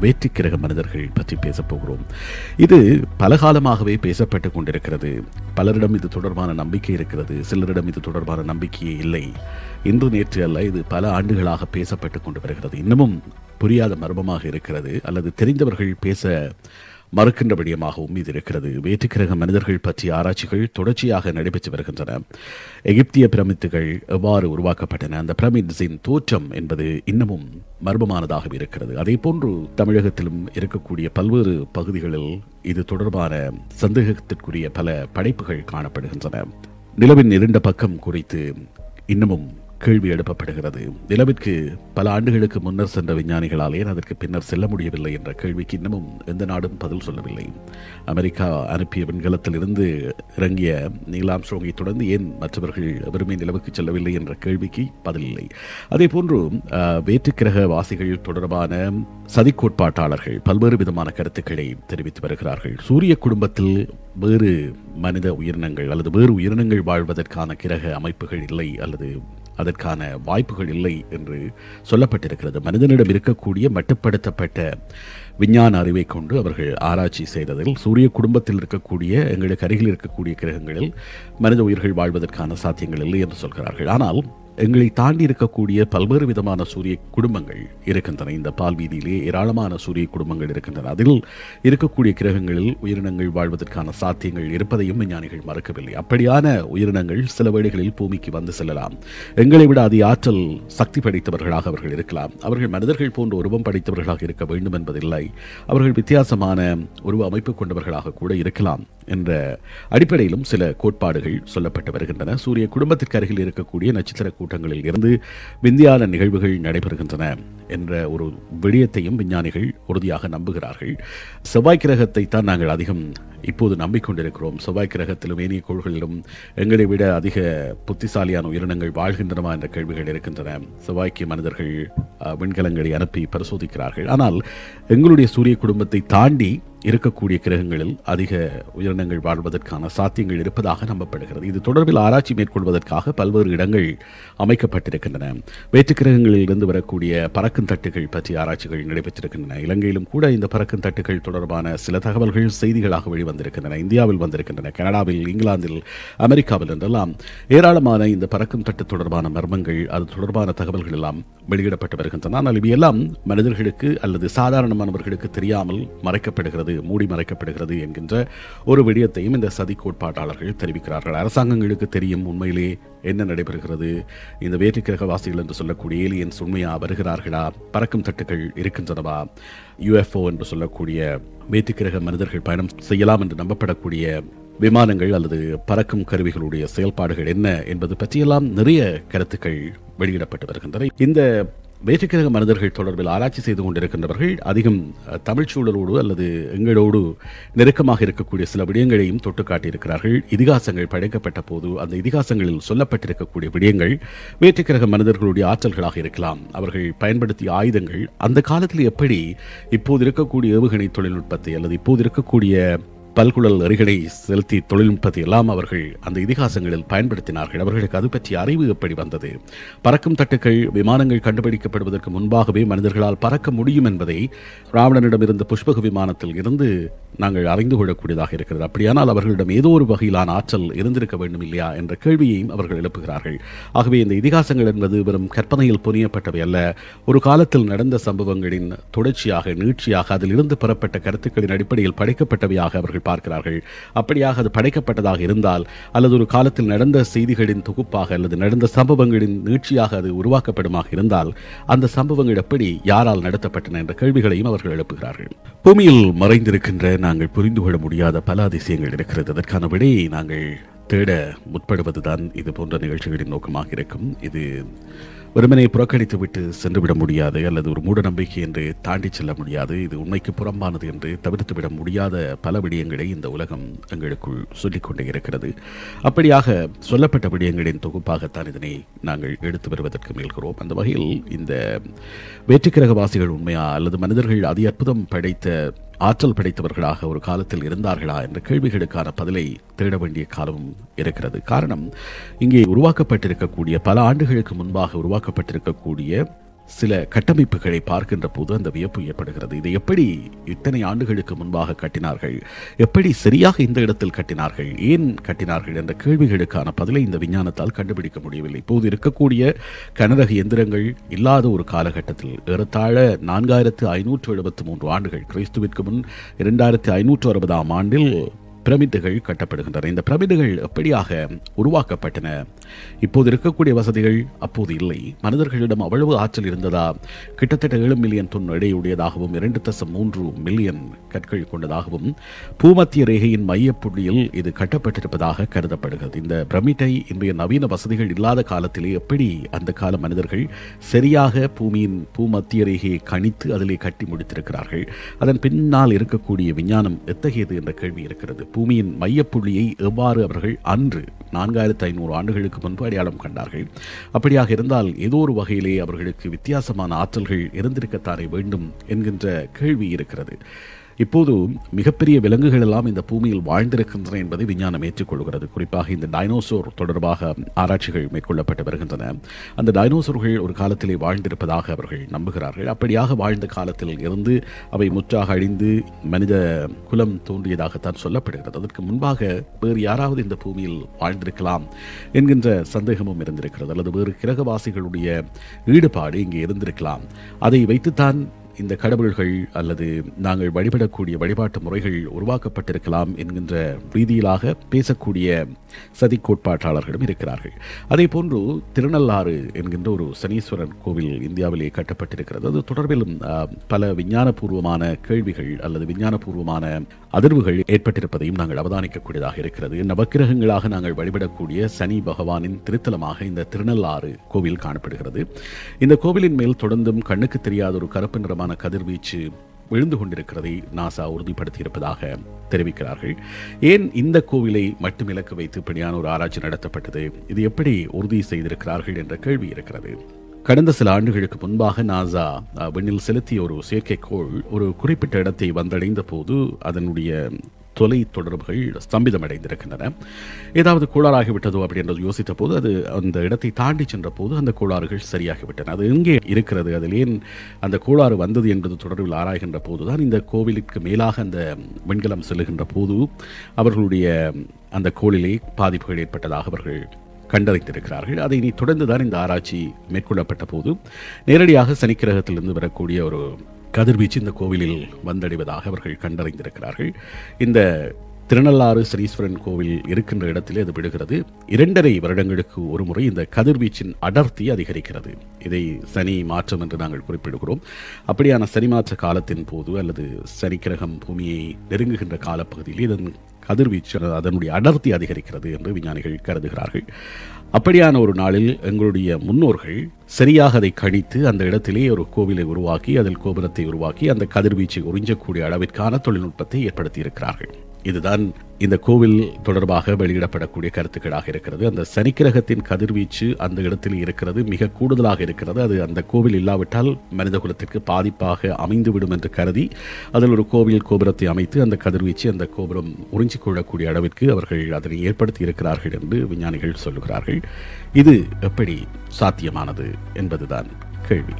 வேற்றிக்கிரக மனிதர்கள் பற்றி பேசப் போகிறோம். இது பல காலமாகவே பேசப்பட்டு கொண்டிருக்கிறது. பலரிடம் இது தொடர்பான நம்பிக்கை இருக்கிறது. சிலரிடம் இது தொடர்பான நம்பிக்கையே இல்லை. இன்று நேற்று அல்ல இது பல ஆண்டுகளாக பேசப்பட்டு கொண்டு வருகிறது. இன்னமும் புரியாத மர்மமாக இருக்கிறது. அல்லது தெரிந்தவர்கள் பேச மறுக்கின்ற விடயமாகவும் இது இருக்கிறது வேற்றுக்கிரக மனிதர்கள் பற்றிய ஆராய்ச்சிகள் தொடர்ச்சியாக நடைபெற்று வருகின்றன. எகிப்திய பிரமித்துகள் எவ்வாறு உருவாக்கப்பட்டன? அந்த பிரமிட்ஸின் தோற்றம் என்பது இன்னமும் மர்மமானதாக இருக்கிறது. அதே போன்று தமிழகத்திலும் இருக்கக்கூடிய பல்வேறு பகுதிகளில் இது தொடர்பான சந்தேகத்திற்குரிய பல படைப்புகள் காணப்படுகின்றன. நிலவின் இருண்ட பக்கம் குறித்து இன்னமும் கேள்வி எழுப்பப்படுகிறது. நிலவிற்கு பல ஆண்டுகளுக்கு முன்னர் சென்ற விஞ்ஞானிகளால் ஏன் அதற்கு பின்னர் செல்ல முடியவில்லை என்ற கேள்விக்கு இன்னமும் எந்த நாடும் பதில் சொல்லவில்லை. அமெரிக்கா அனுப்பிய விண்கலத்தில் இருந்து இறங்கிய நீலாம்ஸ்ட்ரோங்கை தொடர்ந்து ஏன் மற்றவர்கள் எவருமே நிலவுக்கு செல்லவில்லை என்ற கேள்விக்கு பதில் இல்லை. அதே போன்று வேற்றுக்கிரக வாசிகள் தொடர்பான சதி கோட்பாட்டாளர்கள் பல்வேறு விதமான கருத்துக்களை தெரிவித்து வருகிறார்கள். சூரிய குடும்பத்தில் வேறு மனித உயிரினங்கள் அல்லது வேறு உயிரினங்கள் வாழ்வதற்கான கிரக அமைப்புகள் இல்லை அல்லது அதற்கான வாய்ப்புகள் இல்லை என்று சொல்லப்பட்டிருக்கிறது. மனிதனிடம் இருக்கக்கூடிய மட்டுப்படுத்தப்பட்ட விஞ்ஞான அறிவை கொண்டு அவர்கள் ஆராய்ச்சி செய்ததில் சூரிய குடும்பத்தில் இருக்கக்கூடிய எங்களுக்கு அருகில் இருக்கக்கூடிய கிரகங்களில் மனித உயிர்கள் வாழ்வதற்கான சாத்தியங்கள் இல்லை என்று சொல்கிறார்கள். ஆனால் எங்களை தாண்டி இருக்கக்கூடிய பல்வேறு விதமான சூரிய குடும்பங்கள் இருக்கின்றன. இந்த பால் வீதியிலே ஏராளமான சூரிய குடும்பங்கள் இருக்கின்றன. அதில் இருக்கக்கூடிய கிரகங்களில் உயிரினங்கள் வாழ்வதற்கான சாத்தியங்கள் இருப்பதையும் விஞ்ஞானிகள் மறக்கவில்லை. அப்படியான உயிரினங்கள் சில வேளைகளில் பூமிக்கு வந்து செல்லலாம். எங்களை விட அதி ஆற்றல் சக்தி படைத்தவர்களாக அவர்கள் இருக்கலாம். அவர்கள் மனிதர்கள் போன்ற உருவம் படைத்தவர்களாக இருக்க வேண்டும் என்பதில்லை. அவர்கள் வித்தியாசமான உருவ அமைப்பு கொண்டவர்களாக கூட இருக்கலாம் என்ற அடிப்படையிலும் சில கோட்பாடுகள் சொல்லப்பட்டு வருகின்றன. சூரிய குடும்பத்திற்கு அருகில் இருக்கக்கூடிய நட்சத்திர கூட்டங்களில் இருந்து விந்தியான நிகழ்வுகள் நடைபெறுகின்றன என்ற ஒரு விடயத்தையும் விஞ்ஞானிகள் உறுதியாக நம்புகிறார்கள். செவ்வாய் கிரகத்தை தான் நாங்கள் அதிகம் இப்போது நம்பிக்கொண்டிருக்கிறோம். செவ்வாய் கிரகத்திலும் ஏனைய கோள்களிலும் எங்களை விட அதிக புத்திசாலியான உயிரினங்கள் வாழ்கின்றனவா என்ற கேள்விகள் இருக்கின்றன. செவ்வாய்க்கு மனிதர்கள் விண்கலங்களை அனுப்பி பரிசோதிக்கிறார்கள். ஆனால் எங்களுடைய சூரிய குடும்பத்தை தாண்டி இருக்கக்கூடிய கிரகங்களில் அதிக உயிரினங்கள் வாழ்வதற்கான சாத்தியங்கள் இருப்பதாக நம்பப்படுகிறது. இது தொடர்பில் ஆராய்ச்சி மேற்கொள்வதற்காக பல்வேறு இடங்கள் அமைக்கப்பட்டிருக்கின்றன. வேற்று கிரகங்களில் இருந்து வரக்கூடிய பறக்கும் தட்டுகள் பற்றிய ஆராய்ச்சிகள் நடைபெற்றிருக்கின்றன. இலங்கையிலும் கூட இந்த பறக்கும் தட்டுகள் தொடர்பான சில தகவல்கள் செய்திகளாக வெளிவந்திருக்கின்றன. இந்தியாவில் வந்திருக்கின்றன கனடாவில் இங்கிலாந்தில் அமெரிக்காவில் என்றெல்லாம் ஏராளமான இந்த பறக்கும் தட்டு தொடர்பான மர்மங்கள் அது தொடர்பான தகவல்கள் எல்லாம் வெளியிடப்பட்டு வருகின்றன. ஆனால் இவையெல்லாம் மனிதர்களுக்கு அல்லது சாதாரணமானவர்களுக்கு தெரியாமல் மறைக்கப்படுகிறது மூடி மறைக்கப்படுகிறது என்கின்ற ஒரு விடயத்தையும் இந்த சதி கோட்பாட்டாளர்கள் தெரிவிக்கிறார்கள். அரசாங்கங்களுக்கு தெரியும் உண்மையிலே என்ன நடைபெறுகிறது. இந்த வேற்றுக்கிரகவாசிகள் என்று சொல்லக்கூடிய ஏலியன்ஸ் உண்மையா வருகிறார்களா? பறக்கும் தட்டுகள் இருக்கின்றனவா? யுஎஃப்ஓ என்று சொல்லக்கூடிய வேற்றுக்கிரக மனிதர்கள் பயணம் செய்யலாம் என்று நம்பப்படக்கூடிய விமானங்கள் அல்லது பறக்கும் கருவிகளுடைய செயல்பாடுகள் என்ன என்பது பற்றியெல்லாம் நிறைய கருத்துக்கள் வெளியிடப்பட்டு வருகின்றன. இந்த வேற்றுக்கிரக மனிதர்கள் தொடர்பில் ஆராய்ச்சி செய்து கொண்டிருக்கின்றவர்கள் அதிகம் தமிழ் சூழலோடு அல்லது எங்களோடு நெருக்கமாக இருக்கக்கூடிய சில விடயங்களையும் தொட்டு காட்டியிருக்கிறார்கள். இதிகாசங்கள் படைக்கப்பட்ட போது அந்த இதிகாசங்களில் சொல்லப்பட்டிருக்கக்கூடிய விடயங்கள் வேற்றுக்கிரக மனிதர்களுடைய ஆற்றல்களாக இருக்கலாம். அவர்கள் பயன்படுத்திய ஆயுதங்கள் அந்த காலத்தில் எப்படி இப்போது இருக்கக்கூடிய ஏவுகணை தொழில்நுட்பத்தை அல்லது இப்போது இருக்கக்கூடிய பல்குழல் அறிகளை செலுத்தி தொழில்நுட்பத்தை எல்லாம் அவர்கள் அந்த இதிகாசங்களில் பயன்படுத்தினார்கள். அவர்களுக்கு அது பற்றிய அறிவு எப்படி வந்தது? பறக்கும் தட்டுக்கள் விமானங்கள் கண்டுபிடிக்கப்படுவதற்கு முன்பாகவே மனிதர்களால் பறக்க முடியும் என்பதை ராவணனிடம் இருந்த புஷ்பக விமானத்தில் இருந்து நாங்கள் அறிந்து கொள்ளக்கூடியதாக இருக்கிறது. அப்படியானால் அவர்களிடம் ஏதோ ஒரு வகையிலான ஆற்றல் இருந்திருக்க வேண்டும் இல்லையா என்ற கேள்வியையும் அவர்கள் எழுப்புகிறார்கள். ஆகவே இந்த இதிகாசங்கள் என்பது வெறும் கற்பனையில் புனியப்பட்டவை அல்ல. ஒரு காலத்தில் நடந்த சம்பவங்களின் தொடர்ச்சியாக நீட்சியாக அதிலிருந்து பெறப்பட்ட கருத்துக்களின் அடிப்படையில் படைக்கப்பட்டவையாக அவர்கள் பார்க்கிறார்கள். அப்படியாக அது படைக்கப்பட்டதாக இருந்தால் அல்லது ஒரு காலத்தில் நடந்த செய்திகளின் தொகுப்பாக அல்லது நடந்த சம்பவங்களின் நீட்சியாக அது உருவாக்கப்படுமாக இருந்தால் அந்த சம்பவங்கள் எப்படி யாரால் நடத்தப்பட்டன என்ற கேள்விகளையும் அவர்கள் எழுப்புகிறார்கள். பூமியில் மறைந்திருக்கின்ற நாங்கள் புரிந்து கொள்ள முடியாத பல அதிசயங்கள் இருக்கிறது அதற்கான விடையை நாங்கள் தேட முற்படுவதுதான் இது போன்ற நிகழ்ச்சிகளின் நோக்கமாக இருக்கும். இது வெறுமனை புறக்கணித்து விட்டு சென்றுவிட முடியாது அல்லது ஒரு மூட நம்பிக்கை என்று தாண்டி செல்ல முடியாது. இது உண்மைக்கு புறம்பானது என்று தவிர்த்துவிட முடியாத பல விடயங்களை இந்த உலகம் எங்களுக்குள் சொல்லிக்கொண்டே இருக்கிறது. அப்படியாக சொல்லப்பட்ட விடயங்களின் தொகுப்பாகத்தான் இதனை நாங்கள் எடுத்து வருவதற்கு முயல்கிறோம். அந்த வகையில் இந்த வேற்றுக்கிரகவாசிகள் உண்மையா அல்லது மனிதர்கள் அதி அற்புதம் படைத்த ஆற்றல் படைத்தவர்களாக ஒரு காலத்தில் இருந்தார்களா என்ற கேள்விகளுக்கான பதிலை தேட வேண்டிய காலமும் இருக்கிறது. காரணம் இங்கே உருவாக்கப்பட்டிருக்கக்கூடிய பல ஆண்டுகளுக்கு முன்பாக உருவாக்கப்பட்டிருக்கக்கூடிய சில கட்டமைப்புகளை பார்க்கின்ற போது அந்த வியப்பு ஏற்படுகிறது. இதை எப்படி இத்தனை ஆண்டுகளுக்கு முன்பாக கட்டினார்கள்? எப்படி சரியாக இந்த இடத்தில் கட்டினார்கள்? ஏன் கட்டினார்கள் என்ற கேள்விகளுக்கான பதிலை இந்த விஞ்ஞானத்தால் கண்டுபிடிக்க முடியவில்லை. இப்போது இருக்கக்கூடிய கனரக எந்திரங்கள் இல்லாத ஒரு காலகட்டத்தில் ஏறத்தாழ நான்காயிரத்து ஐநூற்று எழுபத்து மூன்று ஆண்டுகள். கிறிஸ்துவிற்கு முன் இரண்டாயிரத்து ஐநூற்று அறுபதாம் ஆண்டில் பிரமிட்டுகள் கட்டப்படுகின்றன. இந்த பிரமிட்டுகள் எப்படியாக உருவாக்கப்பட்டன? இப்போது இருக்கக்கூடிய வசதிகள் அப்போது இல்லை. மனிதர்களிடம் அவ்வளவு ஆற்றல் இருந்ததா? கிட்டத்தட்ட ஏழு மில்லியன் தொன் எடையுடையதாகவும் இரண்டு தசம் மூன்று மில்லியன் கற்கள் கொண்டதாகவும் பூமத்திய ரேகையின் மையப்புள்ளியில் இது கட்டப்பட்டிருப்பதாக கருதப்படுகிறது. இந்த பிரமிட்டை இன்றைய நவீன வசதிகள் இல்லாத காலத்திலே எப்படி அந்த கால மனிதர்கள் சரியாக பூமியின் பூமத்திய ரேகையை கணித்து அதிலே கட்டி முடித்திருக்கிறார்கள்? அதன் பின்னால் இருக்கக்கூடிய விஞ்ஞானம் எத்தகையது என்ற கேள்வி இருக்கிறது. பூமியின் மையப்புள்ளியை எவ்வாறு அவர்கள் அன்று நான்காயிரத்து ஐநூறு ஆண்டுகளுக்கு முன்பு அடையாளம் கண்டார்கள்? அப்படியாக இருந்தால் ஏதோ ஒரு வகையிலே அவர்களுக்கு வித்தியாசமான ஆற்றல்கள் இருந்திருக்கத்தானே வேண்டும் என்கின்ற கேள்வி இருக்கிறது. இப்போது மிகப்பெரிய விலங்குகள் எல்லாம் இந்த பூமியில் வாழ்ந்திருக்கின்றன என்பதை விஞ்ஞானம் ஏற்றுக்கொள்கிறது. குறிப்பாக இந்த டைனோசோர் தொடர்பாக ஆராய்ச்சிகள் மேற்கொள்ளப்பட்டு வருகின்றன. அந்த டைனோசோர்கள் ஒரு காலத்திலே வாழ்ந்திருப்பதாக அவர்கள் நம்புகிறார்கள். அப்படியாக வாழ்ந்த காலத்தில் இருந்து அவை முற்றாக அழிந்து மனித குலம் தோன்றியதாகத்தான் சொல்லப்படுகிறது. அதற்கு முன்பாக வேறு யாராவது இந்த பூமியில் வாழ்ந்திருக்கலாம் என்கின்ற சந்தேகமும் இருந்திருக்கிறது. அல்லது வேறு கிரகவாசிகளுடைய ஈடுபாடு இங்கே இருந்திருக்கலாம். அதை வைத்துத்தான் இந்த கடவுள்கள் அல்லது நாங்கள் வழிபடக்கூடிய வழிபாட்டு முறைகள் உருவாக்கப்பட்டிருக்கலாம் என்கின்ற ரீதியிலாக பேசக்கூடிய சதி கோட்பாட்டாளர்களும் இருக்கிறார்கள். அதே போன்று திருநள்ளாறு என்கின்ற ஒரு சனீஸ்வரன் கோவில் இந்தியாவிலே கட்டப்பட்டிருக்கிறது. அது தொடர்பிலும் பல விஞ்ஞானபூர்வமான கேள்விகள் அல்லது விஞ்ஞானபூர்வமான அதிர்வுகள் ஏற்பட்டிருப்பதையும் நாங்கள் அவதானிக்கக்கூடியதாக இருக்கிறது. நவக்கிரகங்களாக நாங்கள் வழிபடக்கூடிய சனி பகவானின் திருத்தலமாக இந்த திருநள்ளாறு கோவில் காணப்படுகிறது. இந்த கோவிலின் மேல் தொடர்ந்தும் கண்ணுக்கு தெரியாத ஒரு கருப்பு நிறமான கதிர்வீச்சு விழுந்து கொண்டிருக்கிறதை நாசா உறுதிப்படுத்தியிருப்பதாக தெரிவிக்கிறார்கள். ஏன் இந்த கோவிலை மட்டும் இலக்கு வைத்து இப்படியான ஒரு ஆராய்ச்சி நடத்தப்பட்டது? இது எப்படி உறுதி செய்திருக்கிறார்கள் என்ற கேள்வி இருக்கிறது. கடந்த சில ஆண்டுகளுக்கு முன்பாக நாசா விண்ணில் செலுத்திய ஒரு செயற்கைக்கோள் ஒரு குறிப்பிட்ட இடத்தை வந்தடைந்த போது அதனுடைய தொலை தொடர்புகள் ஸ்தம்பிதமடைந்திருக்கின்றன. ஏதாவது கோளாறாகிவிட்டதோ அப்படின்றது யோசித்த போது அது அந்த இடத்தை தாண்டி சென்ற போது அந்த கோளாறுகள் சரியாகிவிட்டன. அது எங்கே இருக்கிறது? அதில் ஏன் அந்த கோளாறு வந்தது என்பது தொடர்பில் ஆராய்கின்ற போதுதான் இந்த கோவிலுக்கு மேலாக அந்த விண்கலம் செல்லுகின்ற போது அவர்களுடைய அந்த கோளிலே பாதிப்புகள் ஏற்பட்டதாக அவர்கள் கண்டறிந்திருக்கிறார்கள். அதை நீ தொடர்ந்துதான் இந்த ஆராய்ச்சி மேற்கொள்ளப்பட்ட போது நேரடியாக சனிக்கிரகத்திலிருந்து வரக்கூடிய ஒரு கதிர்வீச்சு இந்த கோவிலில் வந்தடைவதாக அவர்கள் கண்டறிந்திருக்கிறார்கள். இந்த திருநள்ளாறு ஸ்ரீஸ்வரன் கோவில் இருக்கின்ற இடத்திலே அது விடுகிறது இரண்டரை வருடங்களுக்கு ஒரு முறை இந்த கதிர்வீச்சின் அடர்த்தி அதிகரிக்கிறது. இதை சனி மாற்றம் என்று நாங்கள் குறிப்பிடுகிறோம். அப்படியான சனி மாற்ற காலத்தின் போது அல்லது சனிக்கிரகம் பூமியை நெருங்குகின்ற காலப்பகுதியில் இதன் கதிர்வீச்சு அதனுடைய அடர்த்தி அதிகரிக்கிறது என்று விஞ்ஞானிகள் கருதுகிறார்கள். அப்படியான ஒரு நாளில் எங்களுடைய முன்னோர்கள் சரியாக அதை கணித்து அந்த இடத்திலே ஒரு கோவிலை உருவாக்கி அதில் கோபுரத்தை உருவாக்கி அந்த கதிர்வீச்சை உறிஞ்சக்கூடிய அளவிற்கான தொழில்நுட்பத்தை ஏற்படுத்தியிருக்கிறார்கள். இதுதான் இந்த கோவில் தொடர்பாக வெளியிடப்படக்கூடிய கருத்துக்களாக இருக்கிறது. அந்த சனிக்கிரகத்தின் கதிர்வீச்சு அந்த இடத்தில் இருக்கிறது மிக கூடுதலாக இருக்கிறது. அது அந்த கோவில் இல்லாவிட்டால் மனித குலத்திற்கு பாதிப்பாக அமைந்துவிடும் என்று கருதி அதில் ஒரு கோவில் கோபுரத்தை அமைத்து அந்த கதிர்வீச்சு அந்த கோபுரம் உறிஞ்சிக் கொள்ளக்கூடிய அளவிற்கு அவர்கள் அதனை ஏற்படுத்தி இருக்கிறார்கள் என்று விஞ்ஞானிகள் சொல்லுகிறார்கள். இது எப்படி சாத்தியமானது என்பதுதான் கேள்வி.